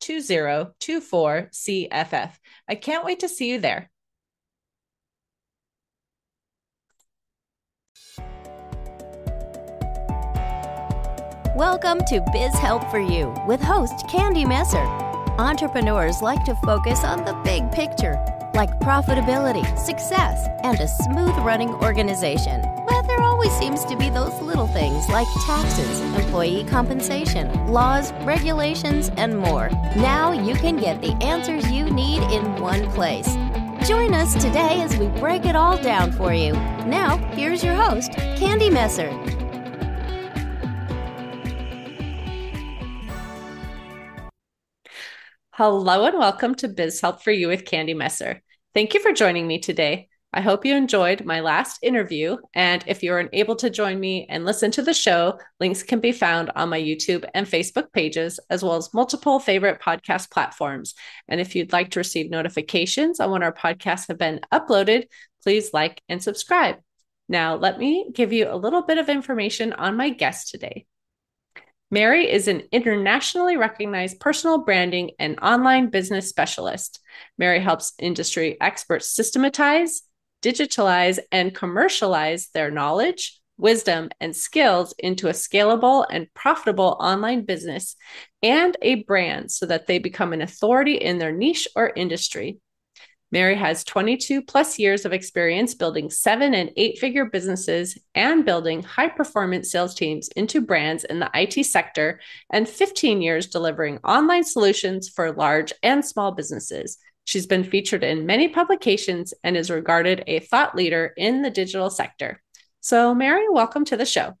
2024 CFF. I can't wait to see you there. Welcome to Biz Help for You with host Candy Messer. Entrepreneurs like to focus on the big picture, like profitability, success, and a smooth running organization. There always seems to be those little things like taxes, employee compensation, laws, regulations, and more. Now you can get the answers you need in one place. Join us today as we break it all down for you. Now, here's your host, Candy Messer. Hello and welcome to Biz Help for You with Candy Messer. Thank you for joining me today. I hope you enjoyed my last interview. And if you are unable to join me and listen to the show, links can be found on my YouTube and Facebook pages, as well as multiple favorite podcast platforms. And if you'd like to receive notifications on when our podcasts have been uploaded, please like and subscribe. Now, let me give you a little bit of information on my guest today. Mary is an internationally recognized personal branding and online business specialist. Mary helps industry experts systematize, digitalize, and commercialize their knowledge, wisdom, and skills into a scalable and profitable online business and a brand so that they become an authority in their niche or industry. Mary has 22 plus years of experience building seven and eight figure businesses and building high performance sales teams into brands in the IT sector, and 15 years delivering online solutions for large and small businesses. She's been featured in many publications and is regarded a thought leader in the digital sector. So, Mary, welcome to the show.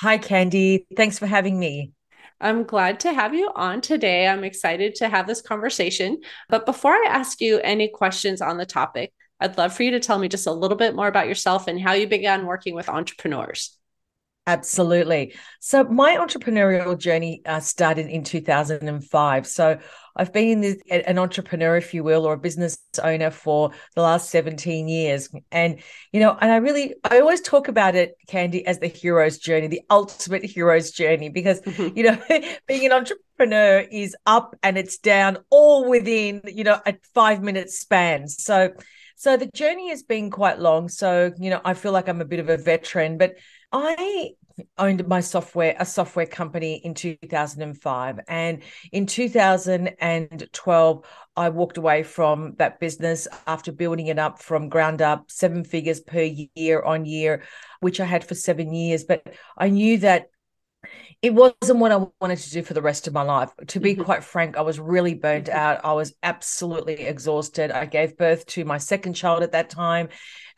Hi, Candy. Thanks for having me. I'm glad to have you on today. I'm excited to have this conversation. But before I ask you any questions on the topic, I'd love for you to tell me just a little bit more about yourself and how you began working with entrepreneurs. Absolutely. So, my entrepreneurial journey uh, started in 2005. So, I've been this, an entrepreneur, if you will, or a business owner for the last 17 years. And, you know, and I really, I always talk about it, Candy, as the hero's journey, the ultimate hero's journey, because, you know, being an entrepreneur is up and it's down all within, you know, a five minute span. So, so the journey has been quite long. So, you know, I feel like I'm a bit of a veteran, but I owned my software a software company in 2005 and in 2012 I walked away from that business after building it up from ground up 7 figures per year on year which I had for 7 years but I knew that it wasn't what I wanted to do for the rest of my life. To be mm-hmm. quite frank, I was really burnt out. I was absolutely exhausted. I gave birth to my second child at that time.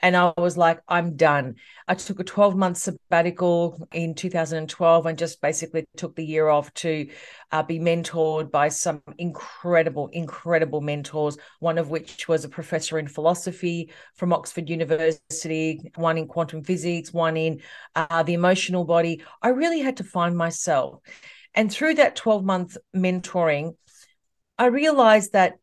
And I was like, I'm done. I took a 12 month sabbatical in 2012 and just basically took the year off to uh, be mentored by some incredible, incredible mentors, one of which was a professor in philosophy from Oxford University, one in quantum physics, one in uh, the emotional body. I really had to find myself. And through that 12 month mentoring, I realized that,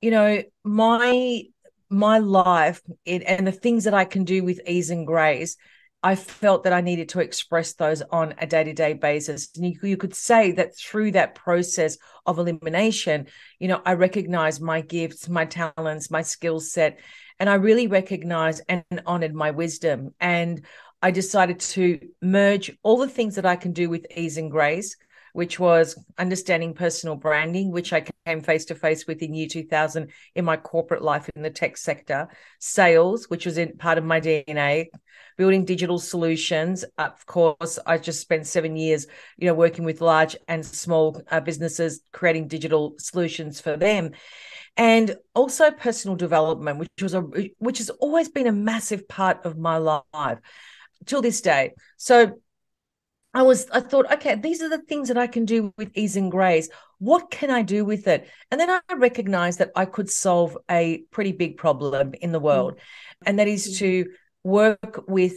you know, my my life it, and the things that I can do with ease and grace, I felt that I needed to express those on a day to day basis. And you, you, could say that through that process of elimination, you know, I recognized my gifts, my talents, my skill set, and I really recognized and honored my wisdom. And I decided to merge all the things that I can do with ease and grace, which was understanding personal branding, which I came face to face with in year 2000 in my corporate life in the tech sector, sales, which was in part of my DNA, building digital solutions. Of course, I just spent seven years, you know, working with large and small uh, businesses, creating digital solutions for them. And also personal development which was a which has always been a massive part of my life till this day. So i was i thought okay these are the things that i can do with ease and grace. What can i do with it? And then i recognized that i could solve a pretty big problem in the world and that is to work with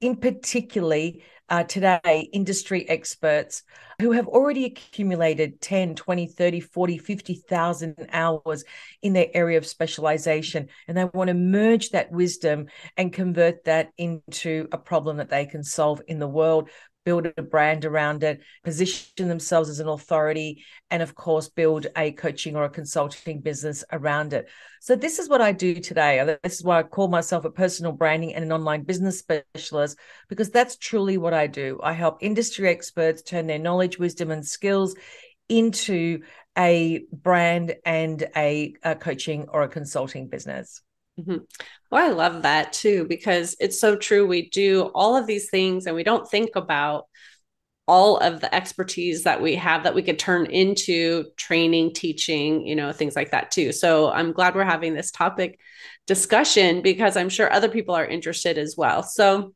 in particularly uh, today industry experts who have already accumulated 10 20 30 40 50,000 hours in their area of specialization and they want to merge that wisdom and convert that into a problem that they can solve in the world build a brand around it, position themselves as an authority, and of course, build a coaching or a consulting business around it. So, this is what I do today. This is why I call myself a personal branding and an online business specialist, because that's truly what I do. I help industry experts turn their knowledge, wisdom, and skills into a brand and a, a coaching or a consulting business. Mm-hmm. Well, I love that too, because it's so true. We do all of these things and we don't think about all of the expertise that we have that we could turn into training, teaching, you know, things like that too. So I'm glad we're having this topic discussion because I'm sure other people are interested as well. So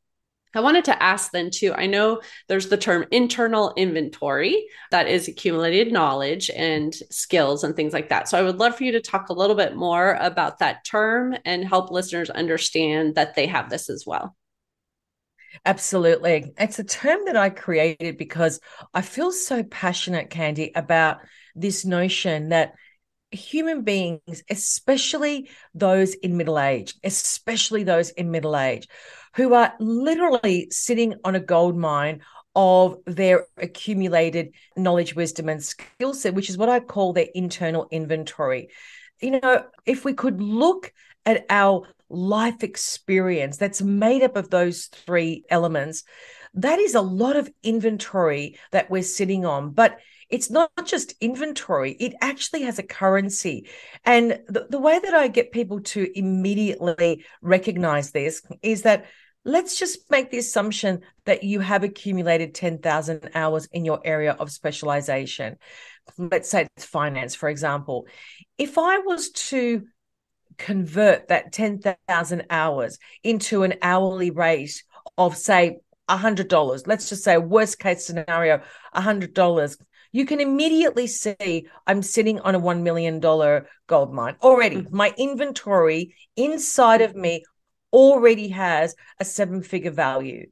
I wanted to ask then too. I know there's the term internal inventory that is accumulated knowledge and skills and things like that. So I would love for you to talk a little bit more about that term and help listeners understand that they have this as well. Absolutely. It's a term that I created because I feel so passionate, Candy, about this notion that human beings, especially those in middle age, especially those in middle age, who are literally sitting on a gold mine of their accumulated knowledge, wisdom, and skill set, which is what I call their internal inventory. You know, if we could look at our life experience that's made up of those three elements, that is a lot of inventory that we're sitting on. But it's not just inventory, it actually has a currency. And the, the way that I get people to immediately recognize this is that let's just make the assumption that you have accumulated 10,000 hours in your area of specialization. Let's say it's finance, for example. If I was to convert that 10,000 hours into an hourly rate of, say, $100, let's just say, worst case scenario, $100 you can immediately see I'm sitting on a $1 million gold mine already. Mm-hmm. My inventory inside of me already has a seven figure value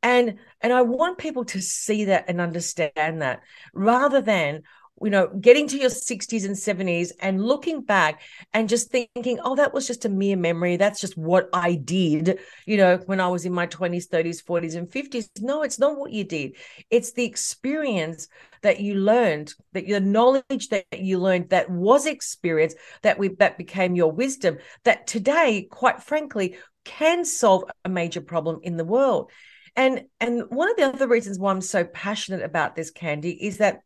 and and i want people to see that and understand that rather than you know, getting to your 60s and 70s and looking back and just thinking, oh, that was just a mere memory. That's just what I did, you know, when I was in my 20s, 30s, 40s, and 50s. No, it's not what you did. It's the experience that you learned, that your knowledge that you learned that was experience that we that became your wisdom that today, quite frankly, can solve a major problem in the world. And and one of the other reasons why I'm so passionate about this, Candy, is that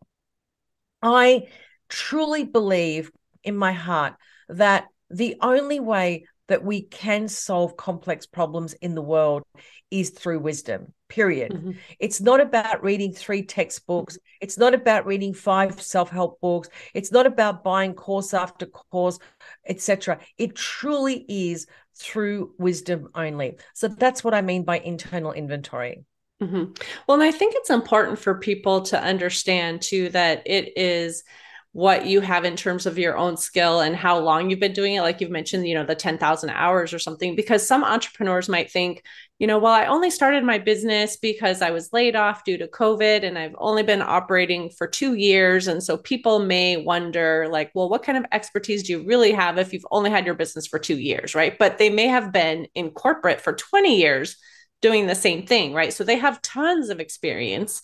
I truly believe in my heart that the only way that we can solve complex problems in the world is through wisdom period. Mm-hmm. it's not about reading three textbooks. It's not about reading five self-help books. It's not about buying course after course etc it truly is through wisdom only. So that's what i mean by internal inventory Mm-hmm. Well, and I think it's important for people to understand too that it is what you have in terms of your own skill and how long you've been doing it. Like you've mentioned, you know, the 10,000 hours or something, because some entrepreneurs might think, you know, well, I only started my business because I was laid off due to COVID and I've only been operating for two years. And so people may wonder, like, well, what kind of expertise do you really have if you've only had your business for two years? Right. But they may have been in corporate for 20 years doing the same thing, right? So they have tons of experience.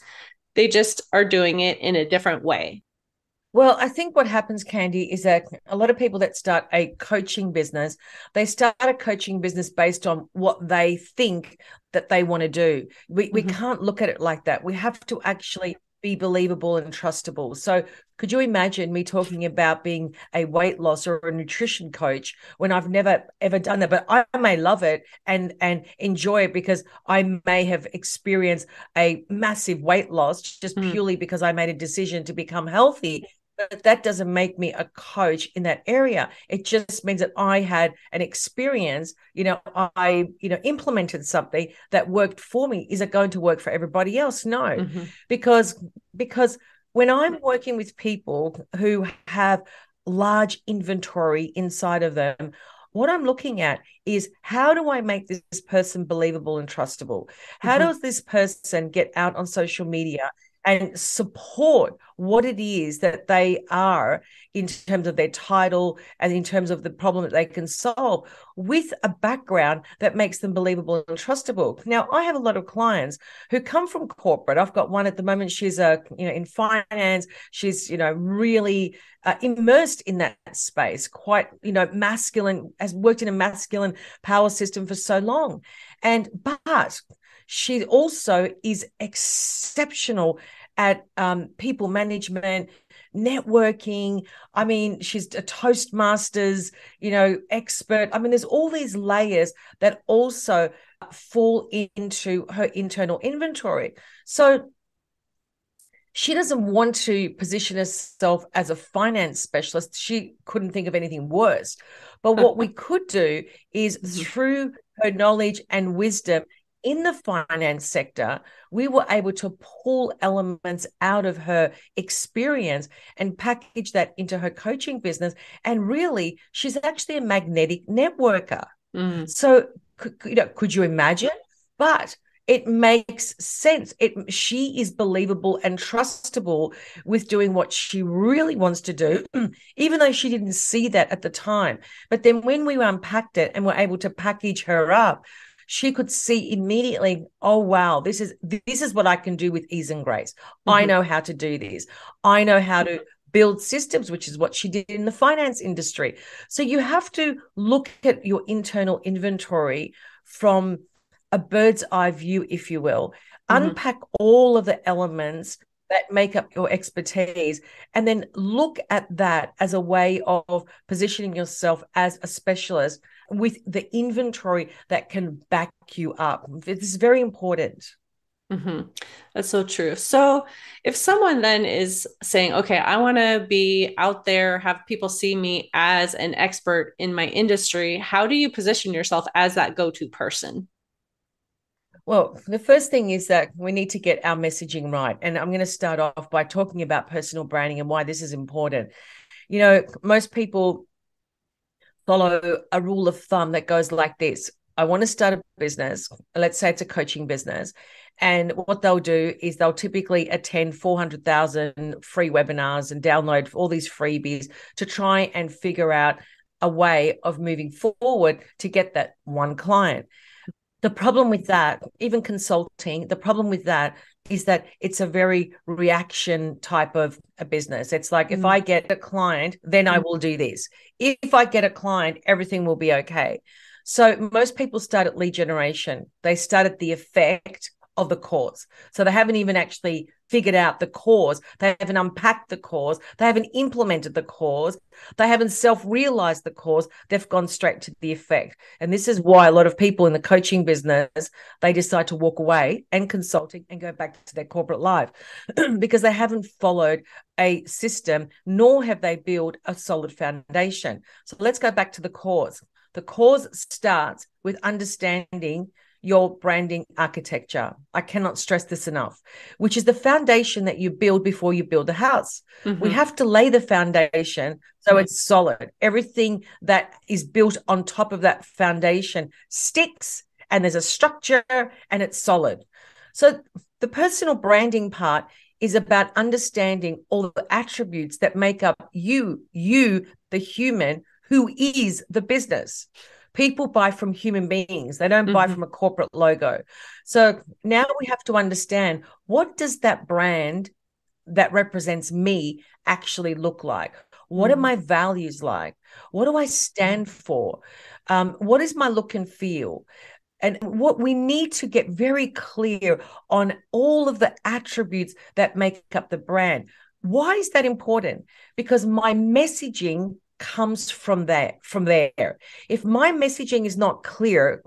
They just are doing it in a different way. Well, I think what happens, Candy, is that a lot of people that start a coaching business, they start a coaching business based on what they think that they want to do. We mm-hmm. we can't look at it like that. We have to actually be believable and trustable. So, could you imagine me talking about being a weight loss or a nutrition coach when I've never ever done that? But I may love it and and enjoy it because I may have experienced a massive weight loss just mm. purely because I made a decision to become healthy but that doesn't make me a coach in that area it just means that i had an experience you know i you know implemented something that worked for me is it going to work for everybody else no mm-hmm. because because when i'm working with people who have large inventory inside of them what I'm looking at is how do I make this person believable and trustable? How mm-hmm. does this person get out on social media and support what it is that they are in terms of their title and in terms of the problem that they can solve with a background that makes them believable and trustable. Now, I have a lot of clients who come from corporate. I've got one at the moment. She's a you know in finance. She's you know really uh, immersed in that space, quite you know masculine. Has worked in a masculine power system for so long, and but she also is exceptional at um, people management, networking. I mean, she's a Toastmasters, you know, expert. I mean, there's all these layers that also fall into her internal inventory. So she doesn't want to position herself as a finance specialist. She couldn't think of anything worse. But what we could do is mm-hmm. through her knowledge and wisdom in the finance sector, we were able to pull elements out of her experience and package that into her coaching business. And really, she's actually a magnetic networker. Mm. So, you know, could you imagine? But it makes sense. It she is believable and trustable with doing what she really wants to do, even though she didn't see that at the time. But then when we unpacked it and were able to package her up, she could see immediately oh wow this is this is what i can do with ease and grace mm-hmm. i know how to do this i know how to build systems which is what she did in the finance industry so you have to look at your internal inventory from a bird's eye view if you will mm-hmm. unpack all of the elements that make up your expertise and then look at that as a way of positioning yourself as a specialist with the inventory that can back you up. This is very important. Mm-hmm. That's so true. So, if someone then is saying, okay, I want to be out there, have people see me as an expert in my industry, how do you position yourself as that go to person? Well, the first thing is that we need to get our messaging right. And I'm going to start off by talking about personal branding and why this is important. You know, most people follow a rule of thumb that goes like this I want to start a business. Let's say it's a coaching business. And what they'll do is they'll typically attend 400,000 free webinars and download all these freebies to try and figure out a way of moving forward to get that one client. The problem with that, even consulting, the problem with that is that it's a very reaction type of a business. It's like mm. if I get a client, then I mm. will do this. If I get a client, everything will be okay. So most people start at lead generation. They start at the effect of the cause. So they haven't even actually figured out the cause. They haven't unpacked the cause. They haven't implemented the cause. They haven't self realized the cause. They've gone straight to the effect. And this is why a lot of people in the coaching business, they decide to walk away and consulting and go back to their corporate life because they haven't followed a system, nor have they built a solid foundation. So let's go back to the cause. The cause starts with understanding your branding architecture. I cannot stress this enough, which is the foundation that you build before you build a house. Mm-hmm. We have to lay the foundation so it's solid. Everything that is built on top of that foundation sticks and there's a structure and it's solid. So the personal branding part is about understanding all the attributes that make up you, you, the human who is the business people buy from human beings they don't mm-hmm. buy from a corporate logo so now we have to understand what does that brand that represents me actually look like what mm-hmm. are my values like what do i stand for um, what is my look and feel And what we need to get very clear on all of the attributes that make up the brand. Why is that important? Because my messaging comes from that from there. If my messaging is not clear,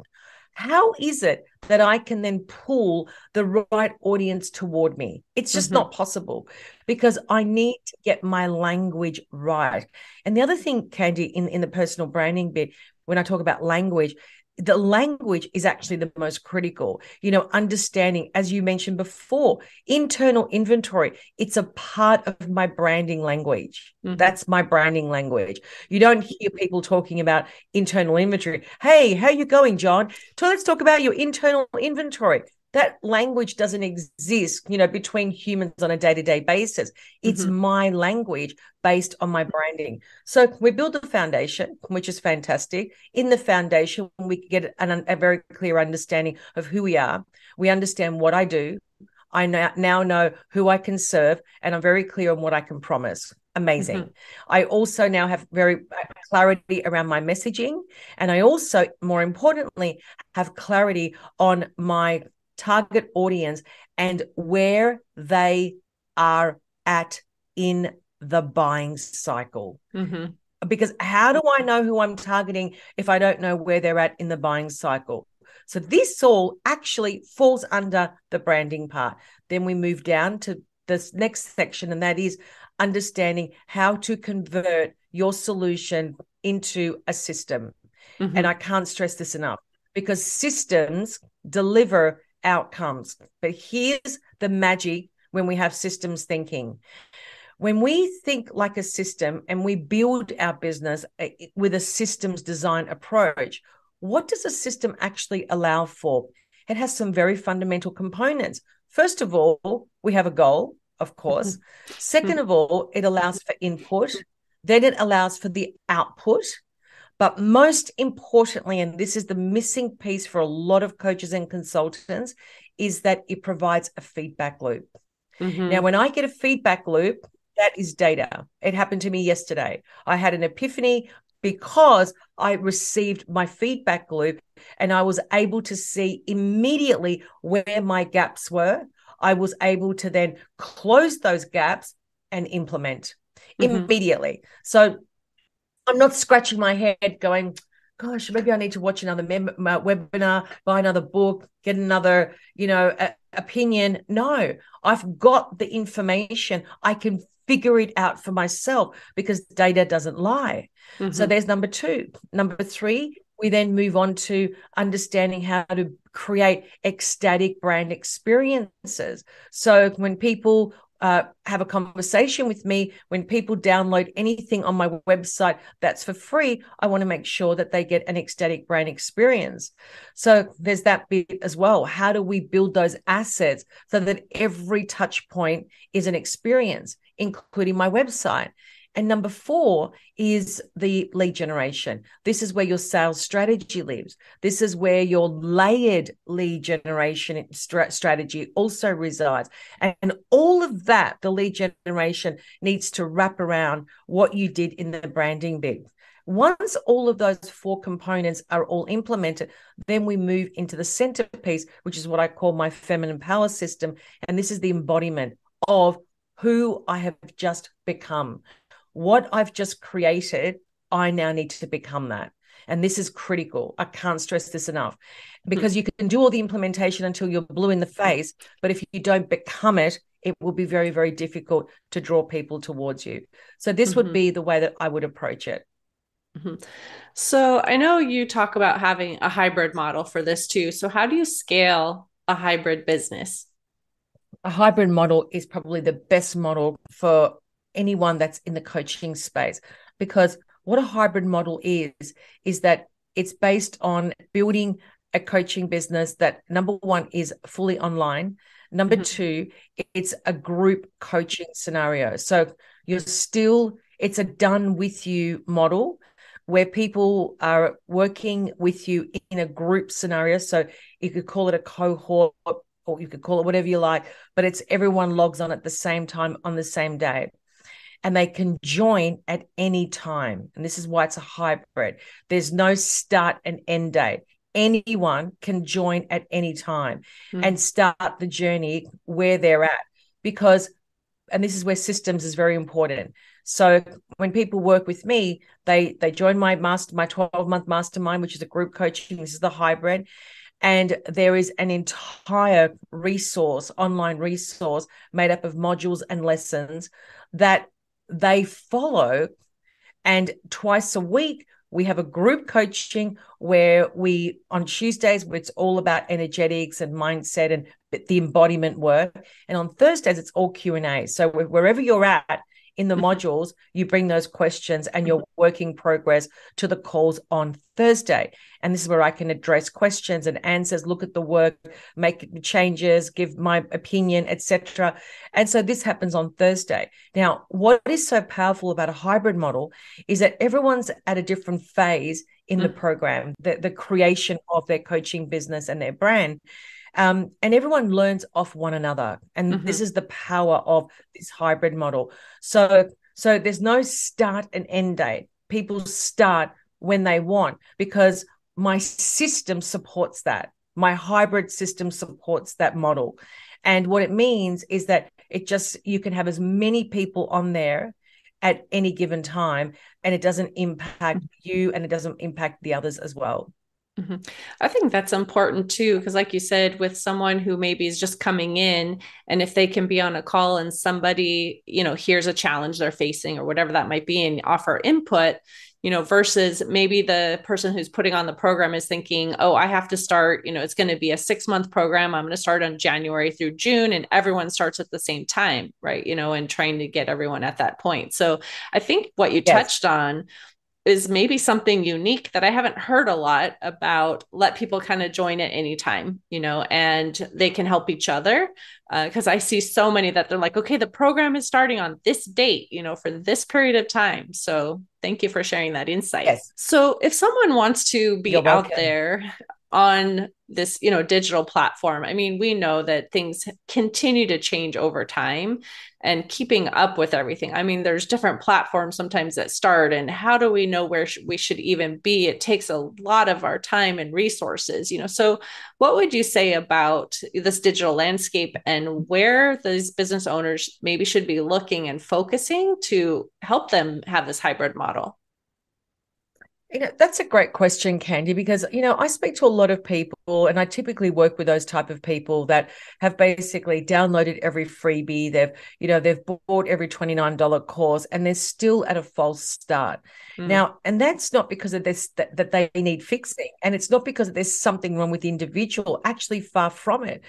how is it that I can then pull the right audience toward me? It's just mm-hmm. not possible because I need to get my language right. And the other thing, Candy, in, in the personal branding bit, when I talk about language, the language is actually the most critical. You know understanding as you mentioned before internal inventory it's a part of my branding language. Mm-hmm. that's my branding language. You don't hear people talking about internal inventory. Hey how you going john? So let's talk about your internal inventory that language doesn't exist you know between humans on a day-to-day basis it's mm-hmm. my language based on my branding so we build a foundation which is fantastic in the foundation we get an, a very clear understanding of who we are we understand what i do i now know who i can serve and i'm very clear on what i can promise amazing. Mm-hmm. I also now have very uh, clarity around my messaging and I also more importantly have clarity on my target audience and where they are at in the buying cycle. Mm-hmm. Because how do I know who I'm targeting if I don't know where they're at in the buying cycle? So this all actually falls under the branding part. Then we move down to this next section, and that is understanding how to convert your solution into a system. Mm-hmm. And I can't stress this enough because systems deliver outcomes. But here's the magic when we have systems thinking. When we think like a system and we build our business uh, with a systems design approach, what does a system actually allow for? It has some very fundamental components. First of all, we have a goal, of course. Second of all, it allows for input. Then it allows for the output. But most importantly, and this is the missing piece for a lot of coaches and consultants, is that it provides a feedback loop. Mm-hmm. Now, when I get a feedback loop, that is data. It happened to me yesterday. I had an epiphany because I received my feedback loop and I was able to see immediately where my gaps were. I was able to then close those gaps and implement mm-hmm. immediately. So I'm not scratching my head going, gosh, maybe I need to watch another mem- webinar, buy another book, get another, you know, a- opinion. No, I've got the information. I can figure it out for myself because data doesn't lie. Mm-hmm. So there's number two. Number three, we then move on to understanding how to create ecstatic brand experiences. So when people uh, have a conversation with me. When people download anything on my website that's for free i want to make sure that they get an ecstatic brand experience. So there's that bit as well. How do we build those assets so that every touch point is an experience including my website and number four is the lead generation. This is where your sales strategy lives. This is where your layered lead generation strategy also resides. And all of that, the lead generation needs to wrap around what you did in the branding bit. Once all of those four components are all implemented, then we move into the centerpiece, which is what I call my feminine power system. And this is the embodiment of who I have just become what I've just created, I now need to become that. And this is critical. I can't stress this enough because you can do all the implementation until you're blue in the face. But if you don't become it, it will be very, very difficult to draw people towards you. So, this mm-hmm. would be the way that I would approach it. Mm-hmm. So, I know you talk about having a hybrid model for this too. So, how do you scale a hybrid business? A hybrid model is probably the best model for anyone that's in the coaching space because what a hybrid model is is that it's based on building a coaching business that number one is fully online. Number mm-hmm. two it's a group coaching scenario. So you're still it's a done with you model where people are working with you in a group scenario. So you could call it a cohort or you could call it whatever you like but it's everyone logs on at the same time on the same day and they can join at any time. And this is why it's a hybrid. There's no start and end date. anyone can join at any time mm. and start the journey where they're at because and this is where systems is very important so when people work with me they they join my master my 12 month mastermind which is a group coaching this is the hybrid and there is an entire resource online resource made up of modules and lessons that they follow and twice a week we have a group coaching where we on Tuesdays it's all about energetics and mindset and the embodiment work, and on Thursdays it's all Q and A. So wherever you're at in the mm-hmm. modules, you bring those questions and your working progress to the calls on Thursday. And this is where I can address questions and answers, look at the work, make changes, give my opinion, etc. And so this happens on Thursday. Now, what is so powerful about a hybrid model is that everyone's at a different phase in mm-hmm. the mm. program, the, the creation of their coaching business and their brand. Um, and everyone learns off one another and mm-hmm. this is the power of this hybrid model. So so there's no start and end date. People start when they want because my system supports that. My hybrid system supports that model. And what it means is that it just you can have as many people on there at any given time and it doesn't impact mm-hmm. you and it doesn't impact the others as well Mm-hmm. I think that's important too, because, like you said, with someone who maybe is just coming in, and if they can be on a call and somebody, you know, hears a challenge they're facing or whatever that might be and offer input, you know, versus maybe the person who's putting on the program is thinking, oh, I have to start, you know, it's going to be a six month program. I'm going to start on January through June, and everyone starts at the same time, right? You know, and trying to get everyone at that point. So I think what you yes. touched on is maybe something unique that I haven't heard a lot about. Let people kind of join at any time, you know, and they can help each other. Because uh, I see so many that they're like, okay, the program is starting on this date, you know, for this period of time. So thank you for sharing that insight. Yes. So if someone wants to be out there on this you know digital platform. I mean we know that things continue to change over time and keeping up with everything. I mean there's different platforms sometimes that start and how do we know where we should even be? It takes a lot of our time and resources you know? So what would you say about this digital landscape and where these business owners maybe should be looking and focusing to help them have this hybrid model you know, that's a great question, Candy, because, you know, I speak to a lot of people and I typically work with those type of people that have basically downloaded every freebie. They've, you know, they've bought every $29 course and they're still at a false start. Mm. Now, and that's not because of this, that, that they need fixing. And it's not because there's something wrong with the individual, actually far from it.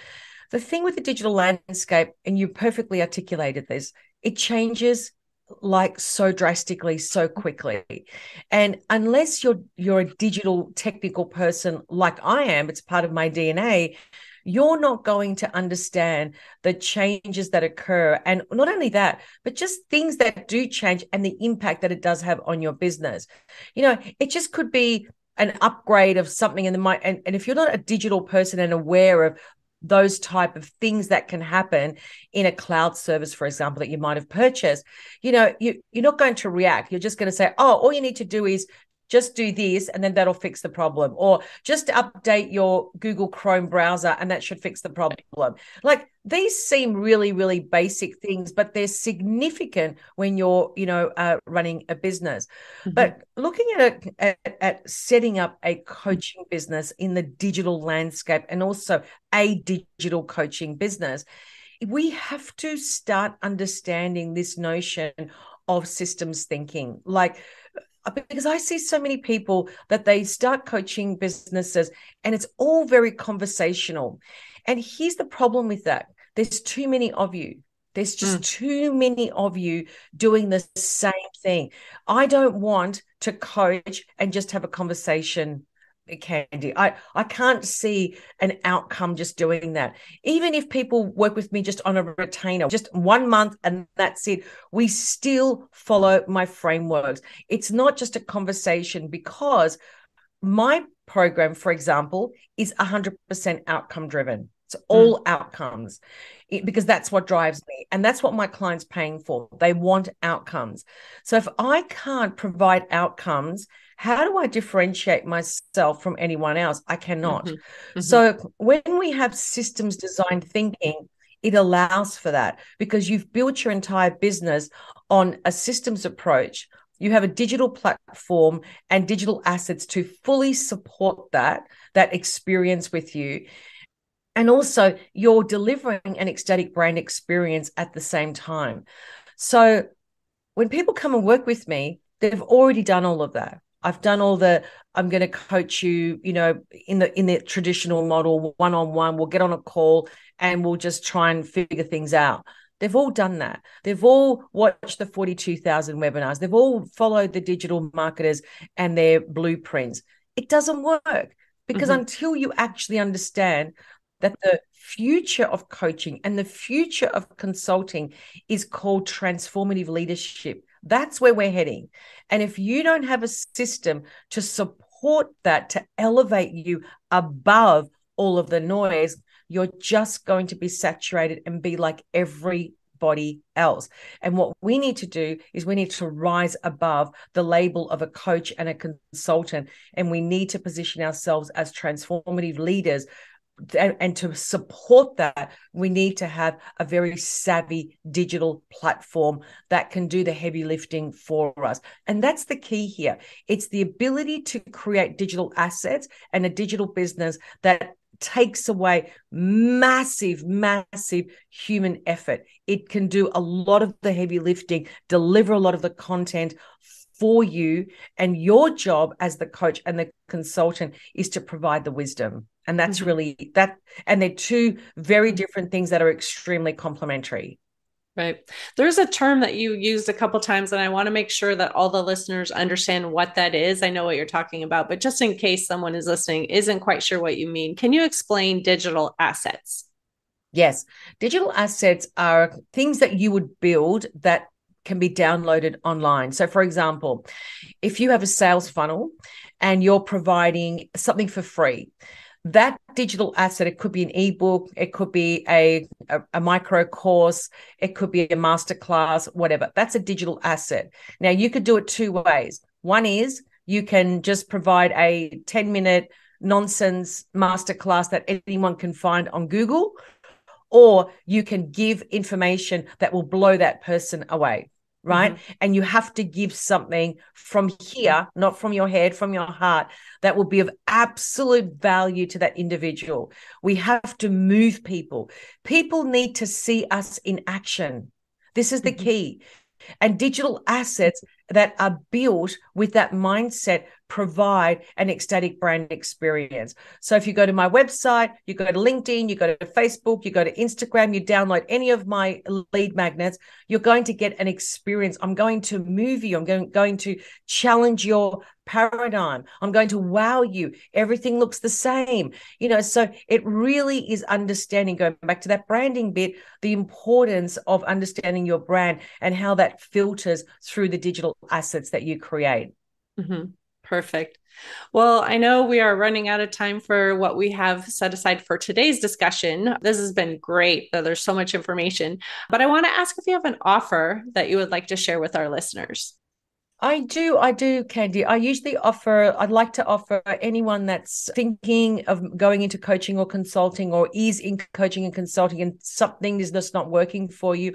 The thing with the digital landscape, and you perfectly articulated this, it changes like so drastically so quickly. And unless you're you're a digital technical person like i am it's part of my dna you're not going to understand the changes that occur. And not only that but just things that do change and the impact that it does have on your business. You know it just could be an upgrade of something in the mind and, and if you're not a digital person and aware of those type of things that can happen in a cloud service for example that you might have purchased you know you you're not going to react. You're just going to say oh all you need to do is just do this and then that'll fix the problem. Or just update your google chrome browser and that should fix the problem. Like these seem really really basic things but they're significant when you're you know uh, running a business mm-hmm. but looking at, at at setting up a coaching business in the digital landscape and also a digital coaching business we have to start understanding this notion of systems thinking like because I see so many people that they start coaching businesses and it's all very conversational. And here's the problem with that there's too many of you. There's just mm. too many of you doing the same thing. I don't want to coach and just have a conversation candy. I I can't see an outcome just doing that. Even if people work with me just on a retainer, just one month and that's it, we still follow my frameworks. It's not just a conversation because my program, for example, is 100% outcome driven. It's all mm. outcomes it, because that's what drives me. And that's what my clients paying for. They want outcomes. So if I can't provide outcomes, how do I differentiate myself from anyone else? I cannot. Mm-hmm. Mm-hmm. So when we have systems designed thinking, it allows for that because you've built your entire business on a systems approach. You have a digital platform and digital assets to fully support that that experience with you. And also, you're delivering an ecstatic brand experience at the same time. So, when people come and work with me, they've already done all of that. I've done all the I'm going to coach you, you know, in the in the traditional model, one on one. We'll get on a call and we'll just try and figure things out. They've all done that. They've all watched the 42,000 webinars. They've all followed the digital marketers and their blueprints. It doesn't work because mm-hmm. until you actually understand that the future of coaching and the future of consulting is called transformative leadership. That's where we're heading. And if you don't have a system to support that, to elevate you above all of the noise, you're just going to be saturated and be like everybody else. And what we need to do is we need to rise above the label of a coach and a consultant. And we need to position ourselves as transformative leaders and, and, to support that, we need to have a very savvy digital platform that can do the heavy lifting for us. And that's the key here. It's the ability to create digital assets and a digital business that takes away massive, massive human effort. It can do a lot of the heavy lifting, deliver a lot of the content for you. And your job as the coach and the consultant is to provide the wisdom and that's mm-hmm. really that and they're two very different things that are extremely complementary. Right. There's a term that you used a couple times and i want to make sure that all the listeners understand what that is. I know what you're talking about but just in case someone is listening isn't quite sure what you mean. Can you explain digital assets? Yes. Digital assets are things that you would build that can be downloaded online. So, for example, if you have a sales funnel and you're providing something for free, that digital asset it could be an ebook it could be a, a, a micro course it could be a masterclass whatever. That's a digital asset. Now you could do it two ways. One is you can just provide a 10 minute nonsense masterclass that anyone can find on google or you can give information that will blow that person away right? Mm-hmm. And you have to give something from here, not from your head, from your heart, that will be of absolute value to that individual. We have to move people. People need to see us in action. This is the mm-hmm. key. And digital assets that are built with that mindset provide an ecstatic brand experience. So if you go to my website, you go to LinkedIn, you go to Facebook, you go to Instagram, you download any of my lead magnets, you're going to get an experience. I'm going to move you. I'm going, going to challenge your paradigm. I'm going to wow you. Everything looks the same. You know, so it really is understanding, going back to that branding bit, the importance of understanding your brand and how that filters through the digital assets that you create. Mm-hmm. Perfect. Well, I know we are running out of time for what we have set aside for today's discussion. This has been great. There's so much information, but I want to ask if you have an offer that you would like to share with our listeners. I do, I do, Candy. I usually offer, I'd like to offer anyone that's thinking of going into coaching or consulting or is in coaching and consulting and something is just not working for you.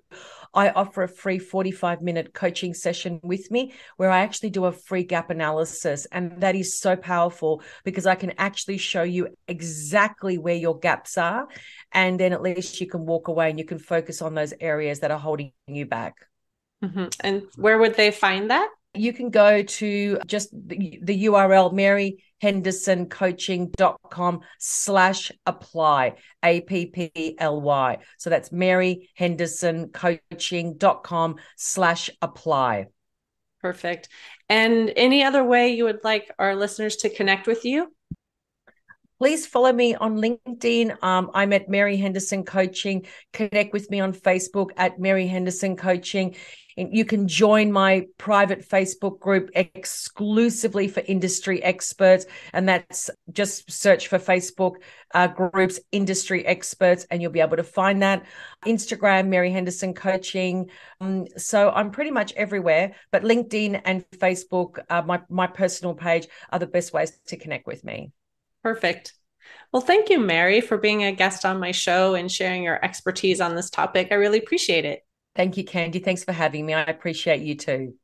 I offer a free 45 minute coaching session with me where I actually do a free gap analysis. And that is so powerful because I can actually show you exactly where your gaps are. And then at least you can walk away and you can focus on those areas that are holding you back. Mm-hmm. And where would they find that? you can go to just the, the URL maryhendersoncoaching.com slash apply A-P-P-L-Y. So that's maryhendersoncoaching.com slash apply. Perfect. And any other way you would like our listeners to connect with you? please follow me on LinkedIn. Um, I'm at Mary Henderson Coaching. Connect with me on Facebook at Mary Henderson Coaching. You can join my private Facebook group exclusively for industry experts. And that's just search for Facebook uh, groups, industry experts, and you'll be able to find that. Instagram, Mary Henderson Coaching. Um, so I'm pretty much everywhere, but LinkedIn and Facebook, uh, my, my personal page, are the best ways to connect with me. Perfect. Well, thank you, Mary, for being a guest on my show and sharing your expertise on this topic. I really appreciate it. Thank you, Candy. Thanks for having me. I appreciate you too.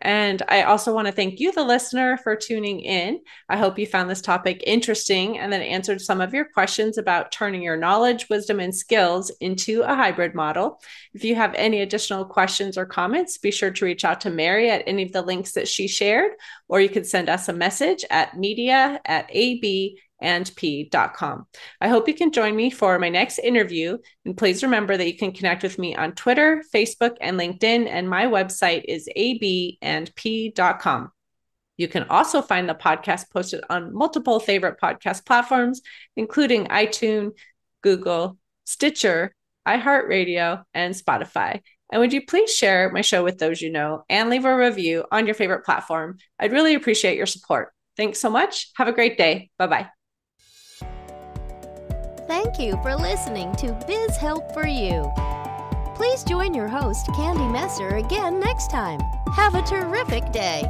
And I also want to thank you, the listener, for tuning in. I hope you found this topic interesting and that answered some of your questions about turning your knowledge, wisdom, and skills into a hybrid model. If you have any additional questions or comments, be sure to reach out to Mary at any of the links that she shared, or you can send us a message at media at ab and p.com. I hope you can join me for my next interview. And please remember that you can connect with me on Twitter, Facebook, and LinkedIn. And my website is abandp.com. You can also find the podcast posted on multiple favorite podcast platforms, including iTunes, Google, Stitcher, iHeartRadio, and Spotify. And would you please share my show with those you know and leave a review on your favorite platform? I'd really appreciate your support. Thanks so much. Have a great day. Bye bye. Thank you for listening to Biz Help for You. Please join your host, Candy Messer, again next time. Have a terrific day.